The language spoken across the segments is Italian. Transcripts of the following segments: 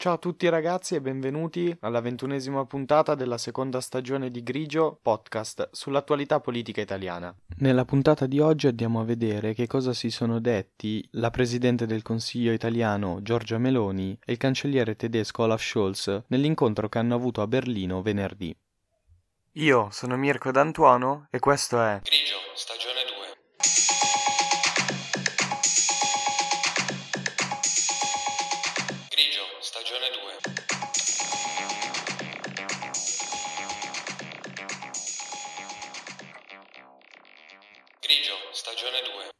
Ciao a tutti ragazzi e benvenuti alla ventunesima puntata della seconda stagione di Grigio podcast sull'attualità politica italiana. Nella puntata di oggi andiamo a vedere che cosa si sono detti la Presidente del Consiglio italiano Giorgia Meloni e il cancelliere tedesco Olaf Scholz nell'incontro che hanno avuto a Berlino venerdì. Io sono Mirko D'Antuono e questo è Grigio, stagione Grigio, stagione 2.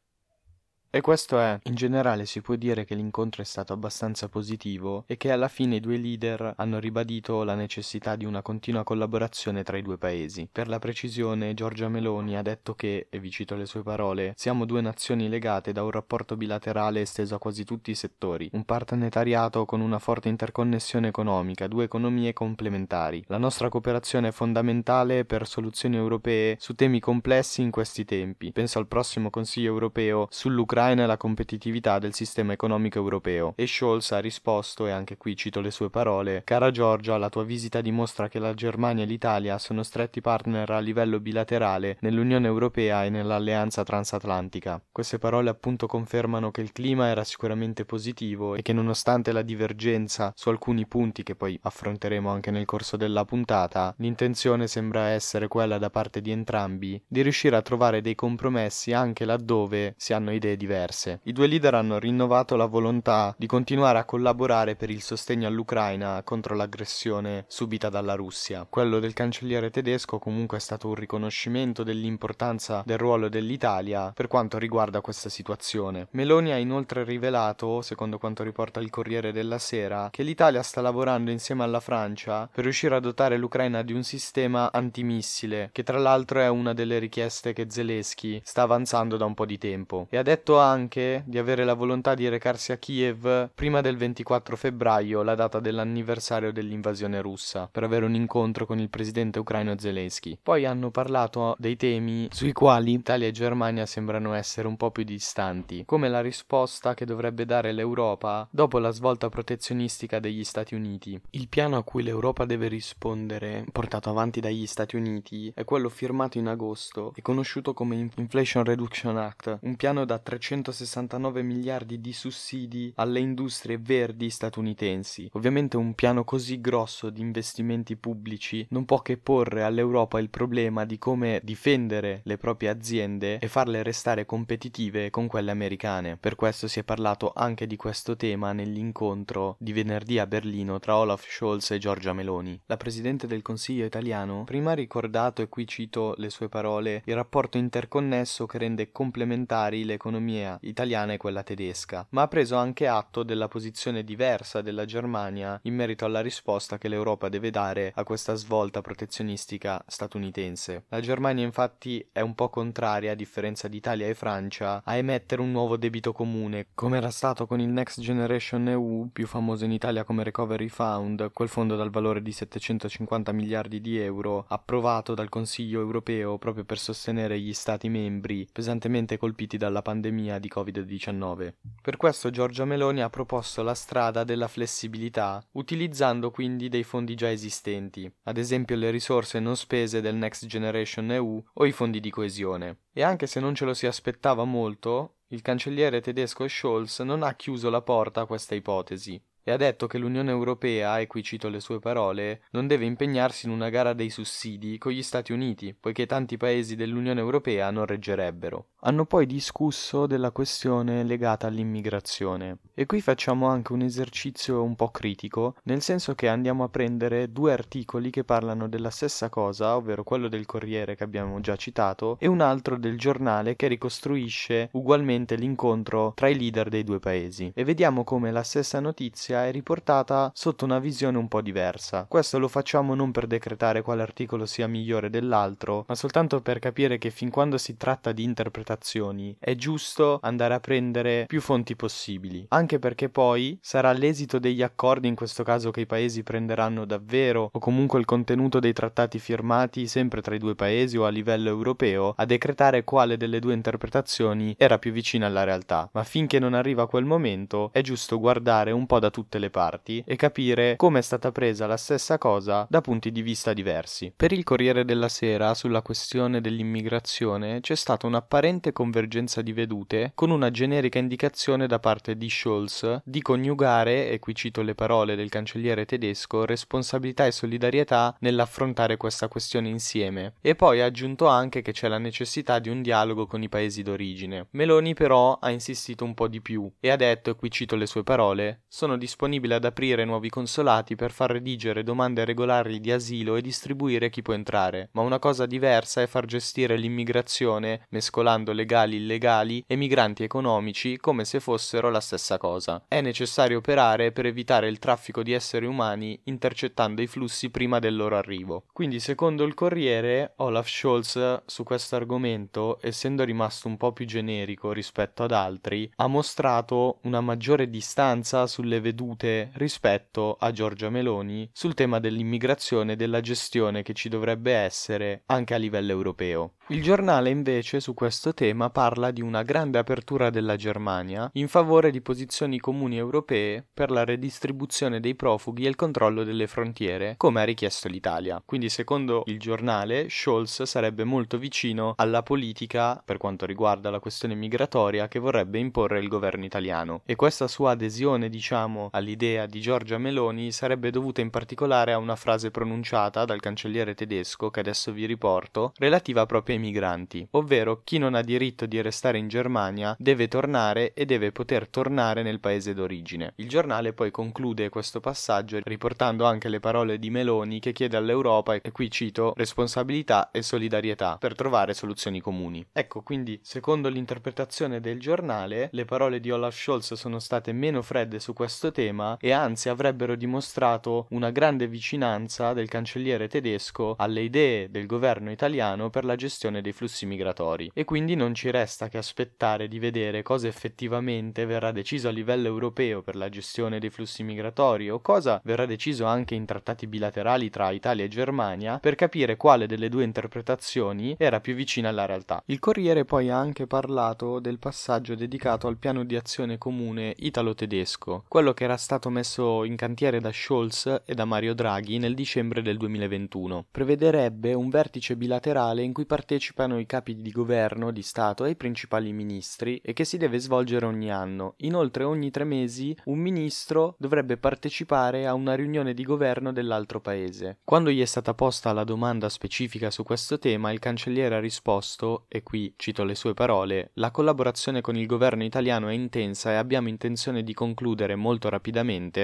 E questo è, in generale si può dire che l'incontro è stato abbastanza positivo e che alla fine i due leader hanno ribadito la necessità di una continua collaborazione tra i due paesi. Per la precisione, Giorgia Meloni ha detto che, e vi cito le sue parole, siamo due nazioni legate da un rapporto bilaterale esteso a quasi tutti i settori, un partenariato con una forte interconnessione economica, due economie complementari. La nostra cooperazione è fondamentale per soluzioni europee su temi complessi in questi tempi. Penso al prossimo Consiglio europeo sull'Ucraina e la competitività del sistema economico europeo. E Scholz ha risposto, e anche qui cito le sue parole, Cara Giorgia, la tua visita dimostra che la Germania e l'Italia sono stretti partner a livello bilaterale nell'Unione Europea e nell'alleanza transatlantica. Queste parole appunto confermano che il clima era sicuramente positivo e che nonostante la divergenza su alcuni punti che poi affronteremo anche nel corso della puntata, l'intenzione sembra essere quella da parte di entrambi di riuscire a trovare dei compromessi anche laddove si hanno idee diverse diverse. I due leader hanno rinnovato la volontà di continuare a collaborare per il sostegno all'Ucraina contro l'aggressione subita dalla Russia. Quello del cancelliere tedesco comunque è stato un riconoscimento dell'importanza del ruolo dell'Italia per quanto riguarda questa situazione. Meloni ha inoltre rivelato, secondo quanto riporta il Corriere della Sera, che l'Italia sta lavorando insieme alla Francia per riuscire a dotare l'Ucraina di un sistema antimissile, che tra l'altro è una delle richieste che Zelensky sta avanzando da un po' di tempo. E ha detto anche di avere la volontà di recarsi a Kiev prima del 24 febbraio, la data dell'anniversario dell'invasione russa, per avere un incontro con il presidente ucraino Zelensky. Poi hanno parlato dei temi sui quali Italia e Germania sembrano essere un po' più distanti, come la risposta che dovrebbe dare l'Europa dopo la svolta protezionistica degli Stati Uniti. Il piano a cui l'Europa deve rispondere, portato avanti dagli Stati Uniti, è quello firmato in agosto e conosciuto come Inflation Reduction Act, un piano da 369 miliardi di sussidi alle industrie verdi statunitensi. Ovviamente un piano così grosso di investimenti pubblici non può che porre all'Europa il problema di come difendere le proprie aziende e farle restare competitive con quelle americane. Per questo si è parlato anche di questo tema nell'incontro di venerdì a Berlino tra Olaf Scholz e Giorgia Meloni. La Presidente del Consiglio italiano prima ha ricordato, e qui cito le sue parole, il rapporto interconnesso che rende complementari le economie italiana e quella tedesca, ma ha preso anche atto della posizione diversa della Germania in merito alla risposta che l'Europa deve dare a questa svolta protezionistica statunitense. La Germania infatti è un po' contraria, a differenza di Italia e Francia, a emettere un nuovo debito comune, come era stato con il Next Generation EU, più famoso in Italia come Recovery Fund, quel fondo dal valore di 750 miliardi di euro, approvato dal Consiglio europeo proprio per sostenere gli Stati membri pesantemente colpiti dalla pandemia di Covid-19. Per questo Giorgia Meloni ha proposto la strada della flessibilità, utilizzando quindi dei fondi già esistenti, ad esempio le risorse non spese del Next Generation EU o i fondi di coesione. E anche se non ce lo si aspettava molto, il cancelliere tedesco Scholz non ha chiuso la porta a questa ipotesi e ha detto che l'Unione Europea, e qui cito le sue parole, non deve impegnarsi in una gara dei sussidi con gli Stati Uniti, poiché tanti paesi dell'Unione Europea non reggerebbero. Hanno poi discusso della questione legata all'immigrazione. E qui facciamo anche un esercizio un po' critico, nel senso che andiamo a prendere due articoli che parlano della stessa cosa, ovvero quello del Corriere che abbiamo già citato, e un altro del giornale che ricostruisce ugualmente l'incontro tra i leader dei due paesi. E vediamo come la stessa notizia è riportata sotto una visione un po' diversa. Questo lo facciamo non per decretare quale articolo sia migliore dell'altro, ma soltanto per capire che fin quando si tratta di interpretazioni è giusto andare a prendere più fonti possibili, anche perché poi sarà l'esito degli accordi, in questo caso che i paesi prenderanno davvero, o comunque il contenuto dei trattati firmati sempre tra i due paesi o a livello europeo, a decretare quale delle due interpretazioni era più vicina alla realtà. Ma finché non arriva quel momento è giusto guardare un po' da tutte tutte le parti e capire come è stata presa la stessa cosa da punti di vista diversi. Per il Corriere della Sera sulla questione dell'immigrazione c'è stata un'apparente convergenza di vedute con una generica indicazione da parte di Scholz di coniugare, e qui cito le parole del cancelliere tedesco, responsabilità e solidarietà nell'affrontare questa questione insieme e poi ha aggiunto anche che c'è la necessità di un dialogo con i paesi d'origine. Meloni però ha insistito un po' di più e ha detto, e qui cito le sue parole, sono disponibile ad aprire nuovi consolati per far redigere domande regolari di asilo e distribuire chi può entrare, ma una cosa diversa è far gestire l'immigrazione mescolando legali, illegali e migranti economici come se fossero la stessa cosa. È necessario operare per evitare il traffico di esseri umani intercettando i flussi prima del loro arrivo. Quindi secondo il Corriere Olaf Scholz su questo argomento, essendo rimasto un po' più generico rispetto ad altri, ha mostrato una maggiore distanza sulle vedute rispetto a Giorgia Meloni sul tema dell'immigrazione e della gestione che ci dovrebbe essere anche a livello europeo. Il giornale invece su questo tema parla di una grande apertura della Germania in favore di posizioni comuni europee per la redistribuzione dei profughi e il controllo delle frontiere, come ha richiesto l'Italia. Quindi secondo il giornale Scholz sarebbe molto vicino alla politica per quanto riguarda la questione migratoria che vorrebbe imporre il governo italiano e questa sua adesione diciamo all'idea di Giorgia Meloni sarebbe dovuta in particolare a una frase pronunciata dal cancelliere tedesco che adesso vi riporto relativa proprio ai migranti, ovvero chi non ha diritto di restare in Germania deve tornare e deve poter tornare nel paese d'origine. Il giornale poi conclude questo passaggio riportando anche le parole di Meloni che chiede all'Europa, e qui cito, responsabilità e solidarietà per trovare soluzioni comuni. Ecco, quindi, secondo l'interpretazione del giornale, le parole di Olaf Scholz sono state meno fredde su questo tema e anzi avrebbero dimostrato una grande vicinanza del cancelliere tedesco alle idee del governo italiano per la gestione dei flussi migratori e quindi non ci resta che aspettare di vedere cosa effettivamente verrà deciso a livello europeo per la gestione dei flussi migratori o cosa verrà deciso anche in trattati bilaterali tra Italia e Germania per capire quale delle due interpretazioni era più vicina alla realtà. Il Corriere poi ha anche parlato del passaggio dedicato al piano di azione comune italo-tedesco, quello che era stato messo in cantiere da Scholz e da Mario Draghi nel dicembre del 2021. Prevederebbe un vertice bilaterale in cui partecipano i capi di governo, di Stato e i principali ministri e che si deve svolgere ogni anno. Inoltre ogni tre mesi un ministro dovrebbe partecipare a una riunione di governo dell'altro paese. Quando gli è stata posta la domanda specifica su questo tema, il cancelliere ha risposto, e qui cito le sue parole, la collaborazione con il governo italiano è intensa e abbiamo intenzione di concludere molto rapidamente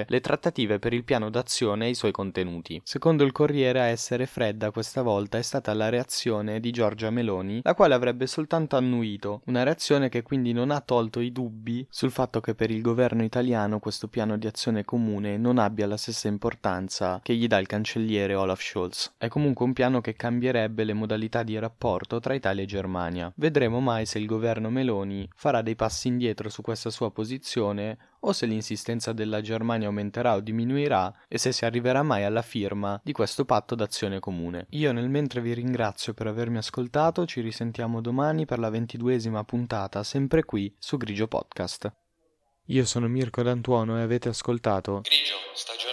le trattative per il piano d'azione e i suoi contenuti. Secondo il Corriere a essere fredda questa volta è stata la reazione di Giorgia Meloni, la quale avrebbe soltanto annuito, una reazione che quindi non ha tolto i dubbi sul fatto che per il governo italiano questo piano di azione comune non abbia la stessa importanza che gli dà il cancelliere Olaf Scholz. È comunque un piano che cambierebbe le modalità di rapporto tra Italia e Germania. Vedremo mai se il governo Meloni farà dei passi indietro su questa sua posizione o se l'insistenza della Germania aumenterà o diminuirà e se si arriverà mai alla firma di questo patto d'azione comune. Io nel mentre vi ringrazio per avermi ascoltato, ci risentiamo domani per la ventiduesima puntata, sempre qui su Grigio Podcast. Io sono Mirko D'Antuono e avete ascoltato Grigio, stagione